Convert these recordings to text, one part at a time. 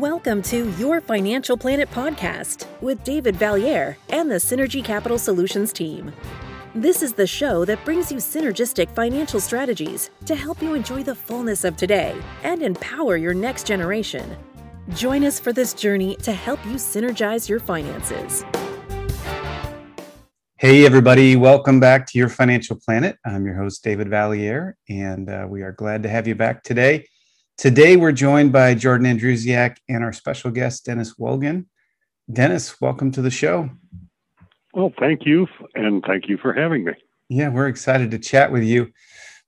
Welcome to Your Financial Planet podcast with David Vallieres and the Synergy Capital Solutions team. This is the show that brings you synergistic financial strategies to help you enjoy the fullness of today and empower your next generation. Join us for this journey to help you synergize your finances. Hey, everybody, welcome back to Your Financial Planet. I'm your host, David Vallieres, and uh, we are glad to have you back today. Today, we're joined by Jordann Andrusiak and our special guest, Dennis Wolgin. Dennis, welcome to the show. Well, thank you, and thank you for having me. Yeah, we're excited to chat with you.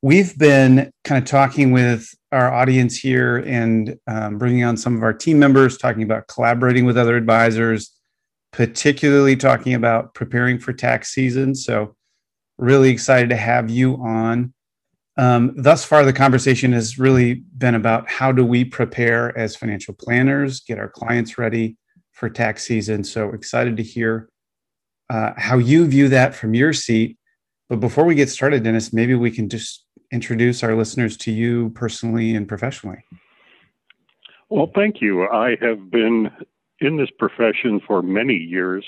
We've been kind of talking with our audience here and um, bringing on some of our team members, talking about collaborating with other advisors, particularly talking about preparing for tax season. So, really excited to have you on. Um, thus far, the conversation has really been about how do we prepare as financial planners, get our clients ready for tax season. So excited to hear uh, how you view that from your seat. But before we get started, Dennis, maybe we can just introduce our listeners to you personally and professionally. Well, thank you. I have been in this profession for many years.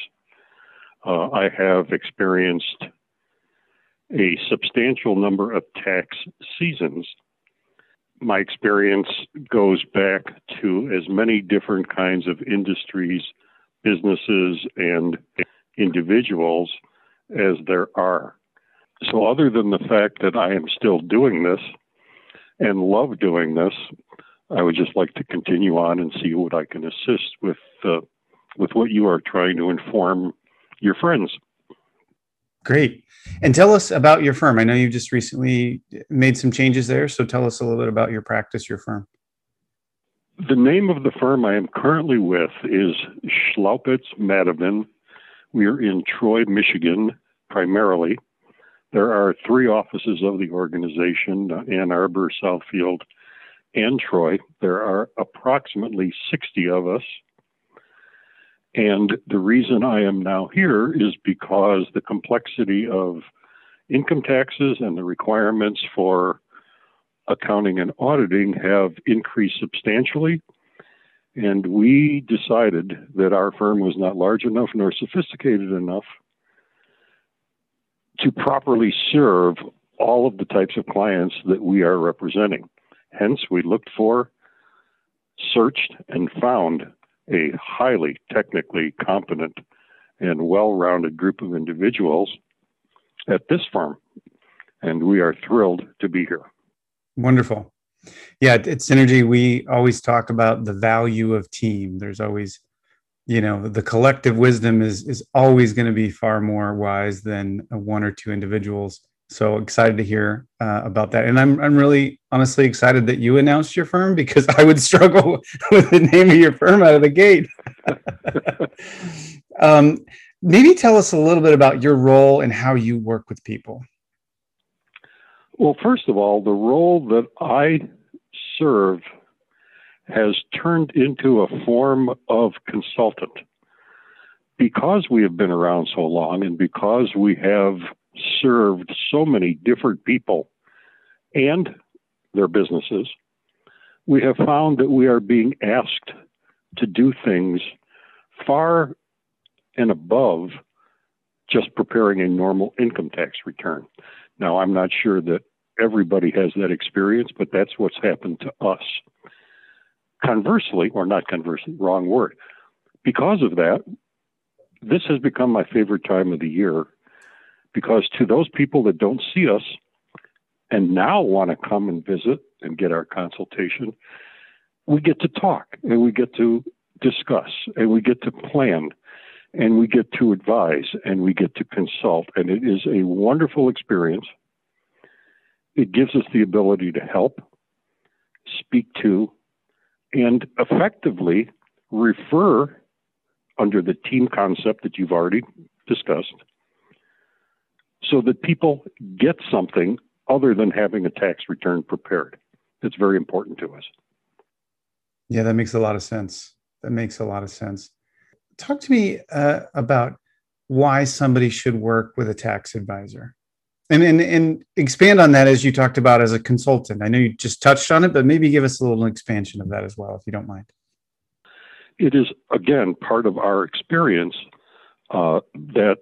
Uh, I have experienced a substantial number of tax seasons. My experience goes back to as many different kinds of industries, businesses, and individuals as there are. So, other than the fact that I am still doing this and love doing this, I would just like to continue on and see what I can assist with uh, with what you are trying to inform your friends. Great. And tell us about your firm. I know you've just recently made some changes there. So tell us a little bit about your practice, your firm. The name of the firm I am currently with is Schlaupitz Madhavan. We're in Troy, Michigan, primarily. There are three offices of the organization Ann Arbor, Southfield, and Troy. There are approximately 60 of us. And the reason I am now here is because the complexity of income taxes and the requirements for accounting and auditing have increased substantially. And we decided that our firm was not large enough nor sophisticated enough to properly serve all of the types of clients that we are representing. Hence, we looked for, searched, and found a highly technically competent and well rounded group of individuals at this firm. And we are thrilled to be here. Wonderful. Yeah, at Synergy, we always talk about the value of team. There's always, you know, the collective wisdom is is always going to be far more wise than one or two individuals so excited to hear uh, about that. And I'm, I'm really honestly excited that you announced your firm because i would struggle with the name of your firm out of the gate. Um, maybe tell us a little bit about your role and how you work with people. Well first of all the role that i serve has turned into a form of consultant. Because we have been around so long and because we have served so many different people and their businesses, we have found that we are being asked to do things far and above just preparing a normal income tax return. Now, I'm not sure that everybody has that experience, but that's what's happened to us. Conversely, or not conversely, wrong word. Because of that, this has become my favorite time of the year because to those people that don't see us and now want to come and visit and get our consultation, we get to talk and we get to discuss and we get to plan and we get to advise and we get to consult. And it is a wonderful experience. It gives us the ability to help, speak to, and effectively refer under the team concept that you've already discussed so that people get something other than having a tax return prepared. It's very important to us. Yeah, that makes a lot of sense. That makes a lot of sense. Talk to me uh, about why somebody should work with a tax advisor. And, and and expand on that as you talked about as a consultant. I know you just touched on it, but maybe give us a little expansion of that as well, if you don't mind. it is, again, part of our experience uh, that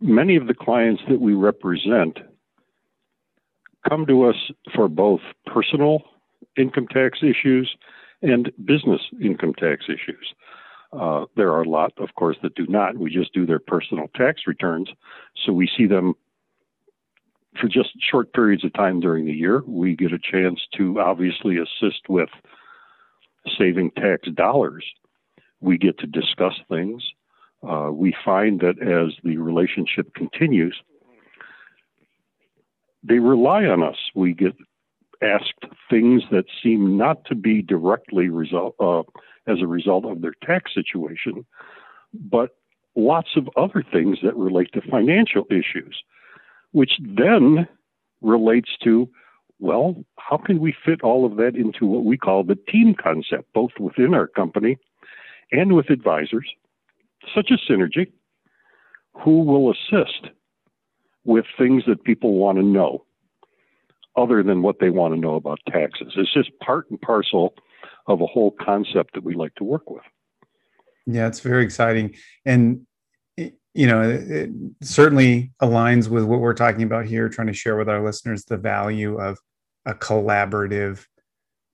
many of the clients that we represent come to us for both personal income tax issues and business income tax issues. Uh, there are a lot, of course, that do not. We just do their personal tax returns. So we see them for just short periods of time during the year. We get a chance to obviously assist with saving tax dollars. We get to discuss things. Uh, we find that as the relationship continues, they rely on us. We get asked things that seem not to be directly result uh, as a result of their tax situation, but lots of other things that relate to financial issues, which then relates to well, how can we fit all of that into what we call the team concept, both within our company and with advisors, such as Synergy, who will assist with things that people want to know other than what they want to know about taxes. It's just part and parcel of a whole concept that we like to work with. Yeah, it's very exciting. And, you know, it certainly aligns with what we're talking about here, trying to share with our listeners the value of a collaborative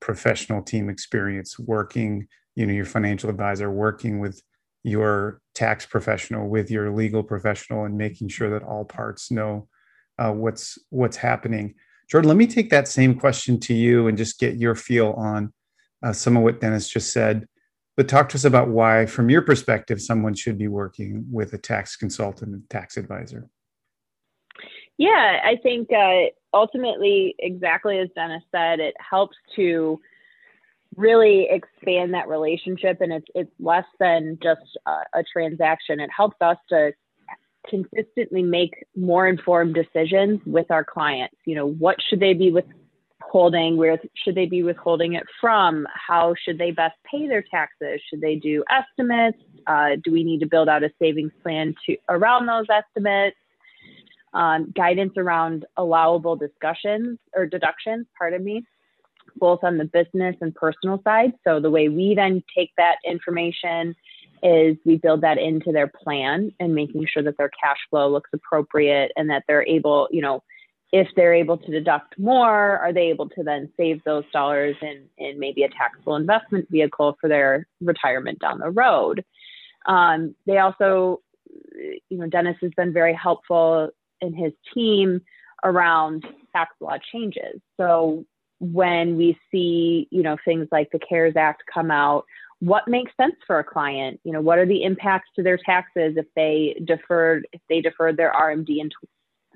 professional team experience working, you know, your financial advisor working with your tax professional, with your legal professional, and making sure that all parts know uh, what's what's happening. Jordann, let me take that same question to you and just get your feel on uh, some of what Dennis just said. But talk to us about why, from your perspective, someone should be working with a tax consultant and tax advisor. Yeah, I think uh, ultimately, exactly as Dennis said, it helps to really expand that relationship, and it's it's less than just a, a transaction. It helps us to consistently make more informed decisions with our clients. You know, what should they be withholding? Where should they be withholding it from? How should they best pay their taxes? Should they do estimates? Uh, do we need to build out a savings plan to around those estimates? Um, guidance around allowable discussions or deductions, pardon me, both on the business and personal side. So the way we then take that information is we build that into their plan and making sure that their cash flow looks appropriate and that they're able, you know, if they're able to deduct more, are they able to then save those dollars in, in maybe a taxable investment vehicle for their retirement down the road? Um, they also, you know, Dennis has been very helpful in his team around tax law changes. So when we see, you know, things like the CARES Act come out, what makes sense for a client? You know what are the impacts to their taxes if they deferred if they deferred their rmd in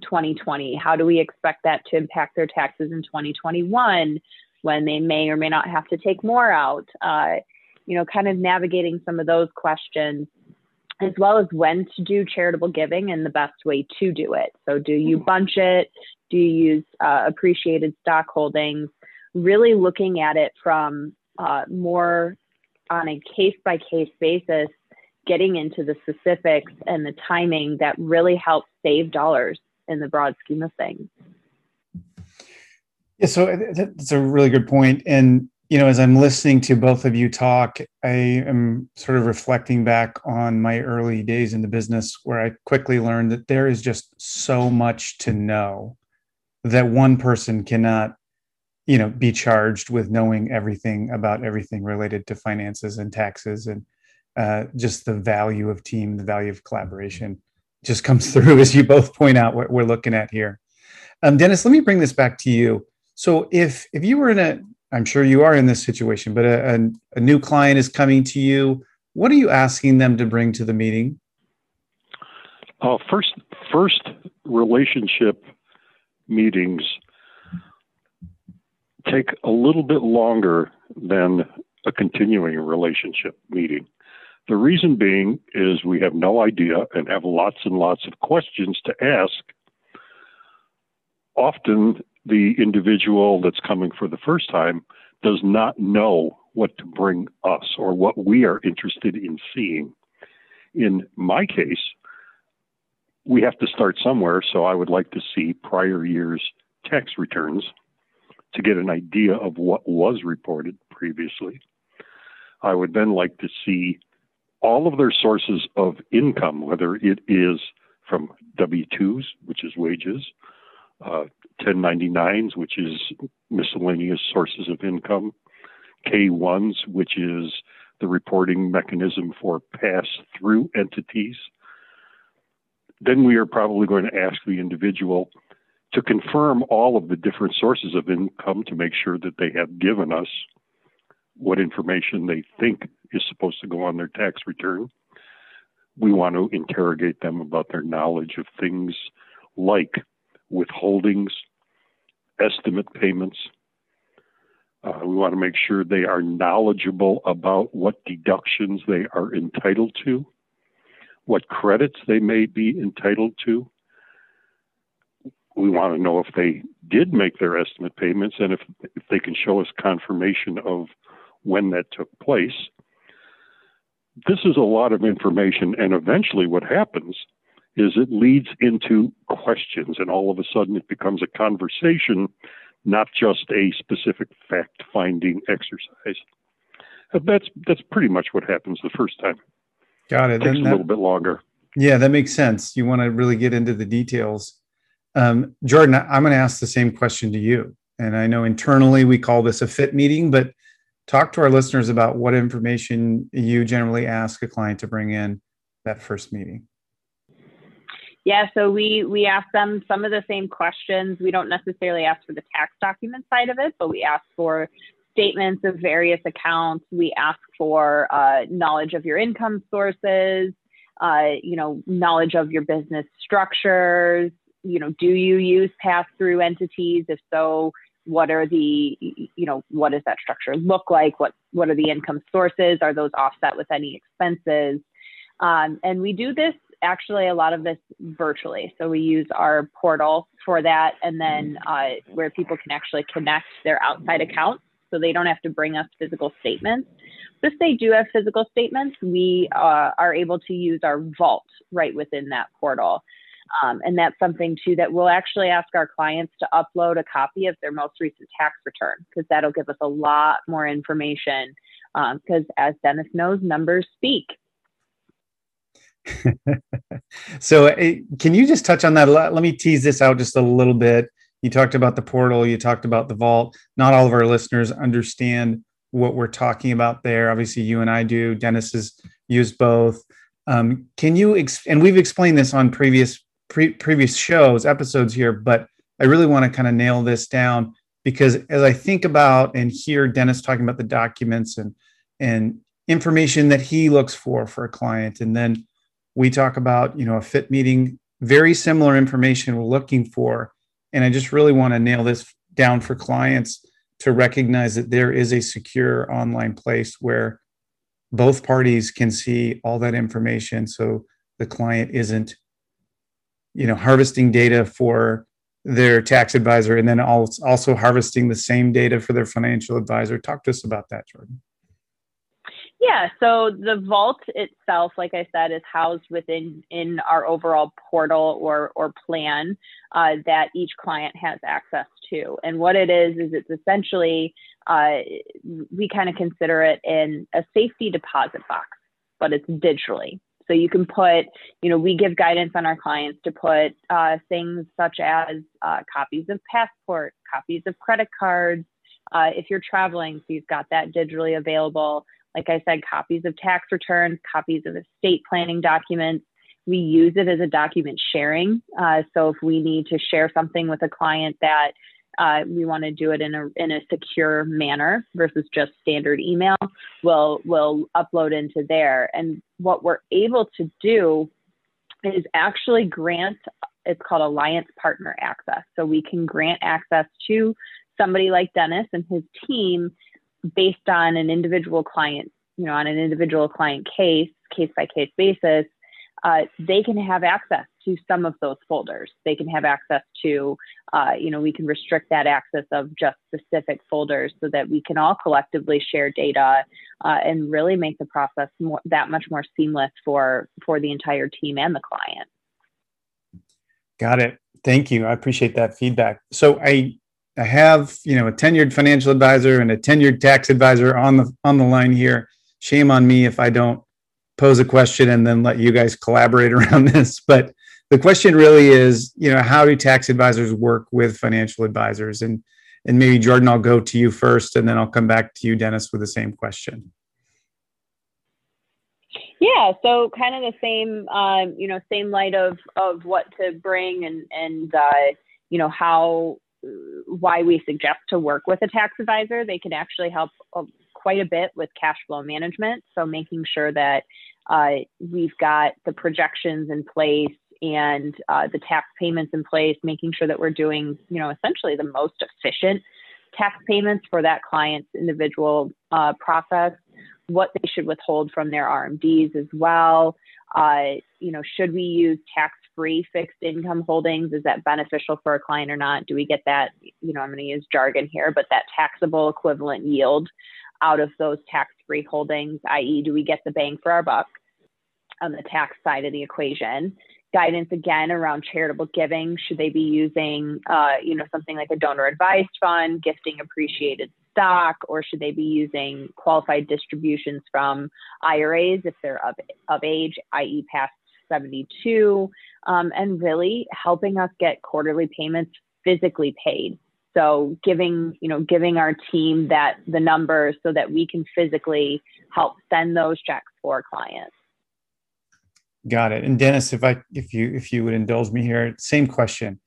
2020 how do we expect that to impact their taxes in 2021 when they may or may not have to take more out? Uh, you know kind of navigating some of those questions as well as when to do charitable giving and the best way to do it. So do you bunch it do you use uh, appreciated stock holdings really looking at it from uh, more on a case by case basis, getting into the specifics and the timing that really helps save dollars in the broad scheme of things. Yeah, so that's a really good point. And, you know, as I'm listening to both of you talk, I am sort of reflecting back on my early days in the business where I quickly learned that there is just so much to know that one person cannot you know be charged with knowing everything about everything related to finances and taxes and uh, just the value of team the value of collaboration just comes through as you both point out what we're looking at here. Um, dennis let me bring this back to you. So if if you were in a i'm sure you are in this situation but a, a, a new client is coming to you what are you asking them to bring to the meeting? Uh, first first relationship meetings take a little bit longer than a continuing relationship meeting. The reason being is we have no idea and have lots and lots of questions to ask. Often, the individual that's coming for the first time does not know what to bring us or what we are interested in seeing. In my case, we have to start somewhere, so I would like to see prior year's tax returns to get an idea of what was reported previously. I would then like to see all of their sources of income, whether it is from W 2s, which is wages, uh, 1099s, which is miscellaneous sources of income, K1s, which is the reporting mechanism for pass through entities. Then we are probably going to ask the individual to confirm all of the different sources of income to make sure that they have given us what information they think is supposed to go on their tax return. We want to interrogate them about their knowledge of things like withholdings, estimate payments. Uh, we want to make sure they are knowledgeable about what deductions they are entitled to, what credits they may be entitled to. We want to know if they did make their estimate payments and if, if they can show us confirmation of when that took place. This is a lot of information, and eventually, what happens is it leads into questions, and all of a sudden, it becomes a conversation, not just a specific fact finding exercise. That's that's pretty much what happens the first time. Got it. it takes Then a that- little bit longer. Yeah, that makes sense. You want to really get into the details. Um, Jordann, I- I'm going to ask the same question to you. And I know internally we call this a fit meeting, but talk to our listeners about what information you generally ask a client to bring in that first meeting. Yeah, so we we ask them some of the same questions. We don't necessarily ask for the tax document side of it, but we ask for statements of various accounts. We ask for uh, knowledge of your income sources, uh, you know, knowledge of your business structures. You know, do you use pass-through entities? If so, what are the you know what does that structure look like? What what are the income sources? Are those offset with any expenses? Um, and we do this actually a lot of this virtually. So we use our portal for that, and then uh, where people can actually connect their outside accounts, so they don't have to bring us physical statements. But If they do have physical statements, we uh, are able to use our vault right within that portal. Um, and that's something too that we'll actually ask our clients to upload a copy of their most recent tax return because that'll give us a lot more information. Because as Dennis knows, numbers speak. so, eh, can you just touch on that? Let me tease this out just a little bit. You talked about the portal, you talked about the vault. Not all of our listeners understand what we're talking about there. Obviously, you and I do. Dennis has used both. Um, can you, ex- and we've explained this on previous pre- previous shows, episodes here, but I really want to kind of nail this down because as I think about and hear Dennis talking about the documents and and information that he looks for for a client, and then we talk about you know a fit meeting, very similar information we're looking for, and I just really want to nail this down for clients to recognize that there is a secure online place where both parties can see all that information so the client isn't you know harvesting data for their tax advisor and then also harvesting the same data for their financial advisor. Talk to us about that jordann yeah so the vault itself like i said is housed within in our overall portal or or plan uh, that each client has access to and what it is is it's essentially uh, we kind of consider it in a safety deposit box but it's digitally so you can put, you know, we give guidance on our clients to put uh, things such as uh, copies of passport, copies of credit cards. Uh, if you're traveling, so you've got that digitally available. Like I said, copies of tax returns, copies of estate planning documents. We use it as a document sharing. Uh, so if we need to share something with a client that uh, we want to do it in a in a secure manner versus just standard email. We'll we'll upload into there, and what we're able to do is actually grant. It's called alliance partner access. So we can grant access to somebody like Dennis and his team based on an individual client, you know, on an individual client case, case by case basis. Uh, they can have access to some of those folders. They can have access to, uh, you know, we can restrict that access of just specific folders so that we can all collectively share data uh, and really make the process more, that much more seamless for for the entire team and the client. Got it. Thank you. I appreciate that feedback. So I I have you know a tenured financial advisor and a tenured tax advisor on the on the line here. shame on me if I don't pose a question and then let you guys collaborate around this. But the question really is, you know, how do tax advisors work with financial advisors? And and maybe Jordann, I'll go to you first, and then I'll come back to you, Dennis, with the same question. Yeah, so kind of the same, um, you know, same light of of what to bring and and uh, you know how why we suggest to work with a tax advisor. They can actually help uh, quite a bit with cash flow management. So making sure that uh, we've got the projections in place and uh, the tax payments in place, making sure that we're doing, you know, essentially the most efficient tax payments for that client's individual uh, process, what they should withhold from their RMDs as well. Uh, you know, should we use tax-free fixed income holdings? Is that beneficial for a client or not? Do we get that? You know, I'm going to use jargon here, but that taxable equivalent yield out of those tax-free holdings, i.e., do we get the bang for our buck on the tax side of the equation? Guidance again around charitable giving. Should they be using, uh, you know, something like a donor advised fund, gifting appreciated stock, or should they be using qualified distributions from IRAs if they're of, of age, i.e., past 72, um, and really helping us get quarterly payments physically paid so giving, you know, giving our team that the numbers so that we can physically help send those checks for clients. Got it. And Dennis, if I if you if you would indulge me here, same question.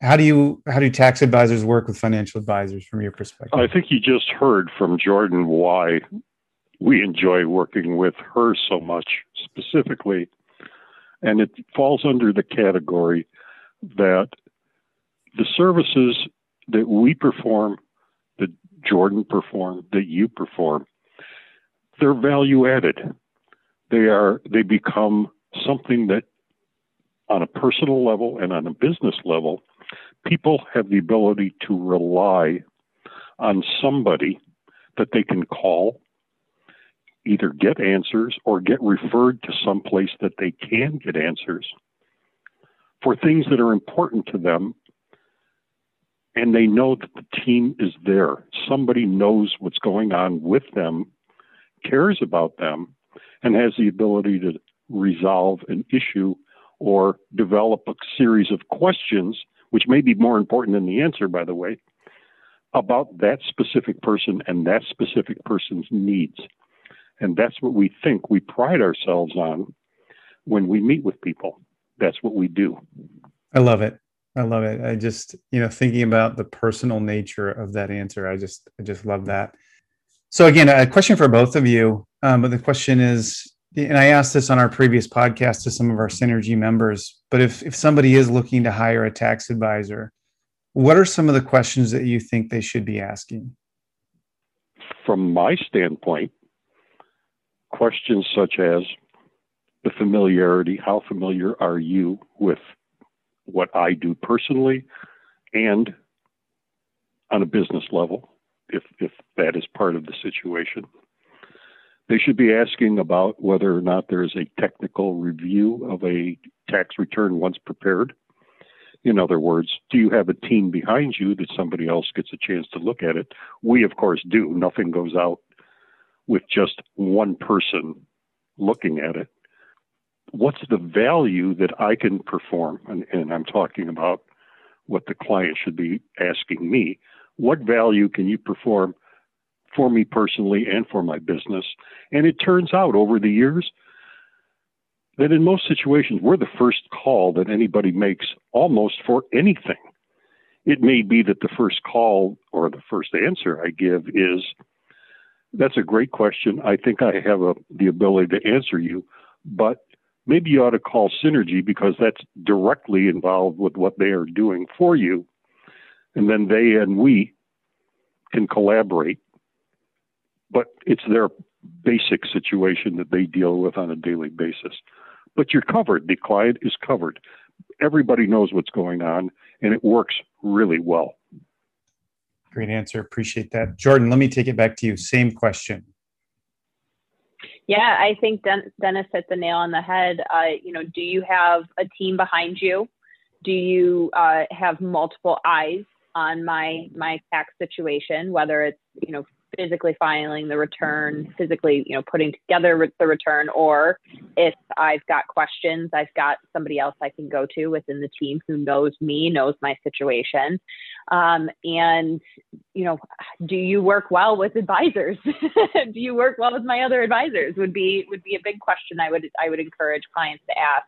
How do you how do tax advisors work with financial advisors from your perspective? I think you just heard from Jordann why we enjoy working with her so much specifically. And it falls under the category that the services that we perform, that Jordann performed, that you perform, they're value added. They are they become something that on a personal level and on a business level, people have the ability to rely on somebody that they can call, either get answers or get referred to some place that they can get answers for things that are important to them and they know that the team is there. Somebody knows what's going on with them, cares about them, and has the ability to resolve an issue or develop a series of questions, which may be more important than the answer, by the way, about that specific person and that specific person's needs. And that's what we think we pride ourselves on when we meet with people. That's what we do. I love it. I love it. I just, you know, thinking about the personal nature of that answer, I just, I just love that. So again, a question for both of you. Um, but the question is, and I asked this on our previous podcast to some of our synergy members. But if if somebody is looking to hire a tax advisor, what are some of the questions that you think they should be asking? From my standpoint, questions such as the familiarity, how familiar are you with what I do personally and on a business level, if, if that is part of the situation. They should be asking about whether or not there is a technical review of a tax return once prepared. In other words, do you have a team behind you that somebody else gets a chance to look at it? We, of course, do. Nothing goes out with just one person looking at it what's the value that I can perform? And, and, I'm talking about what the client should be asking me. What value can you perform for me personally and for my business? And it turns out over the years that in most situations, we're the first call that anybody makes almost for anything. It may be that the first call or the first answer I give is, that's a great question. I think I have a, the ability to answer you, but maybe you ought to call Synergy because that's directly involved with what they are doing for you. And then they and we can collaborate. But it's their basic situation that they deal with on a daily basis. But you're covered. The client is covered. Everybody knows what's going on, and it works really well. Great answer. Appreciate that. Jordann, let me take it back to you. Same question. Yeah, I think Den- Dennis hit the nail on the head. Uh, you know, do you have a team behind you? Do you uh, have multiple eyes on my my tax situation? Whether it's you know physically filing the return, physically, you know, putting together the return, or if I've got questions, I've got somebody else I can go to within the team who knows me, knows my situation. Um, and, you know, do you work well with advisors? do you work well with my other advisors? Would be would be a big question I would I would encourage clients to ask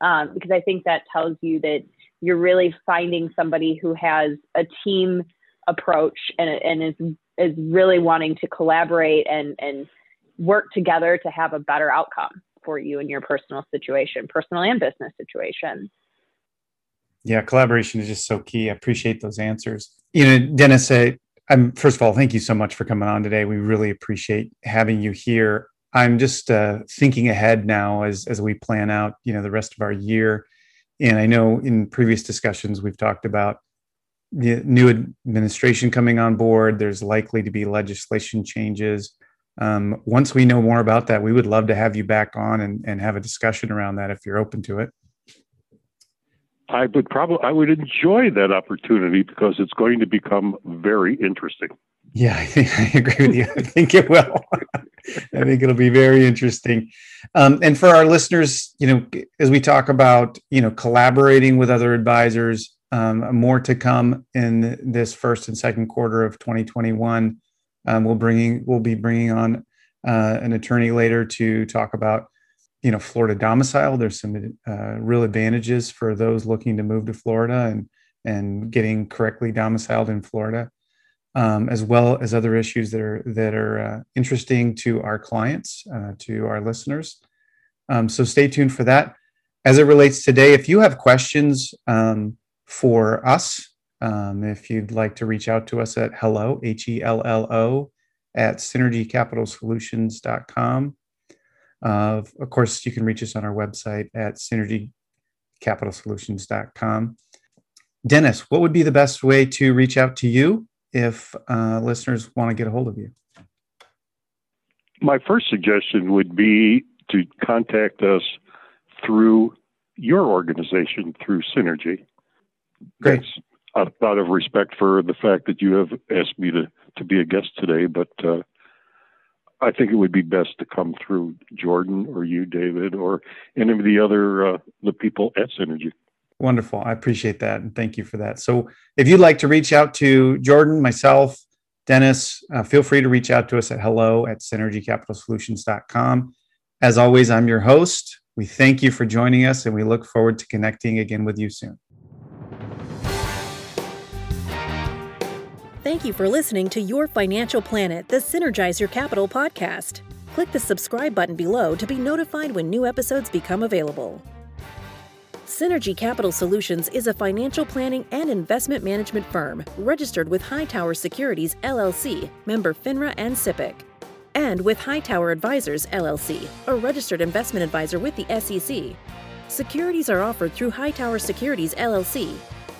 um, because I think that tells you that you're really finding somebody who has a team approach and, and is is really wanting to collaborate and and work together to have a better outcome for you in your personal situation, personal and business situation. Yeah, collaboration is just so key. I appreciate those answers. You know, Dennis, I, I'm first of all, thank you so much for coming on today. We really appreciate having you here. I'm just uh, thinking ahead now as as we plan out, you know, the rest of our year. And I know in previous discussions we've talked about new administration coming on board. There's likely to be legislation changes. Um, once we know more about that, we would love to have you back on and, and have a discussion around that if you're open to it. I would probably I would enjoy that opportunity because it's going to become very interesting. Yeah, I, think, I agree with you. I think it will. I think it'll be very interesting. Um, and for our listeners, you know, as we talk about, you know, collaborating with other advisors, um, more to come in this first and second quarter of 2021. Um, we'll bringing we'll be bringing on uh, an attorney later to talk about you know Florida domicile. There's some uh, real advantages for those looking to move to Florida and and getting correctly domiciled in Florida, um, as well as other issues that are that are uh, interesting to our clients, uh, to our listeners. Um, so stay tuned for that. As it relates today, if you have questions. For us. Um, if you'd like to reach out to us at hello, H E L L O, at synergycapitalsolutions.com. Uh, of course, you can reach us on our website at synergycapitalsolutions.com. Dennis, what would be the best way to reach out to you if uh, listeners want to get a hold of you? My first suggestion would be to contact us through your organization, through Synergy. Great. That's out of respect for the fact that you have asked me to, to be a guest today, but uh, I think it would be best to come through Jordann or you, David, or any of the other uh, the people at Synergy. Wonderful. I appreciate that. And thank you for that. So if you'd like to reach out to Jordann, myself, Dennis, uh, feel free to reach out to us at hello at synergycapitalsolutions.com. As always, I'm your host. We thank you for joining us and we look forward to connecting again with you soon. Thank you for listening to Your Financial Planet, the Synergize Your Capital podcast. Click the subscribe button below to be notified when new episodes become available. Synergy Capital Solutions is a financial planning and investment management firm registered with Hightower Securities LLC, member FINRA and SIPC, and with Hightower Advisors LLC, a registered investment advisor with the SEC. Securities are offered through Hightower Securities LLC,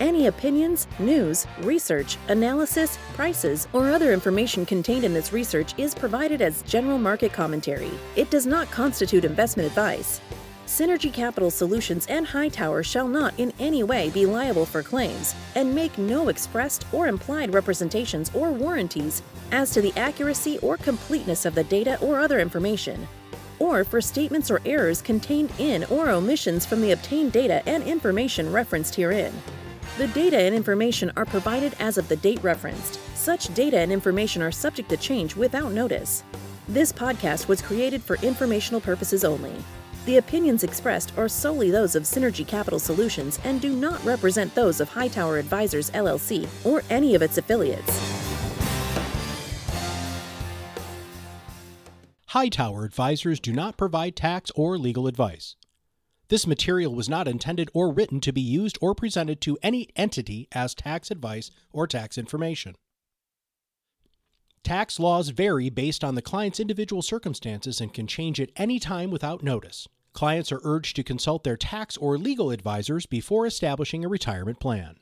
Any opinions, news, research, analysis, prices, or other information contained in this research is provided as general market commentary. It does not constitute investment advice. Synergy Capital Solutions and Hightower shall not in any way be liable for claims and make no expressed or implied representations or warranties as to the accuracy or completeness of the data or other information, or for statements or errors contained in or omissions from the obtained data and information referenced herein. The data and information are provided as of the date referenced. Such data and information are subject to change without notice. This podcast was created for informational purposes only. The opinions expressed are solely those of Synergy Capital Solutions and do not represent those of Hightower Advisors LLC or any of its affiliates. Hightower Advisors do not provide tax or legal advice. This material was not intended or written to be used or presented to any entity as tax advice or tax information. Tax laws vary based on the client's individual circumstances and can change at any time without notice. Clients are urged to consult their tax or legal advisors before establishing a retirement plan.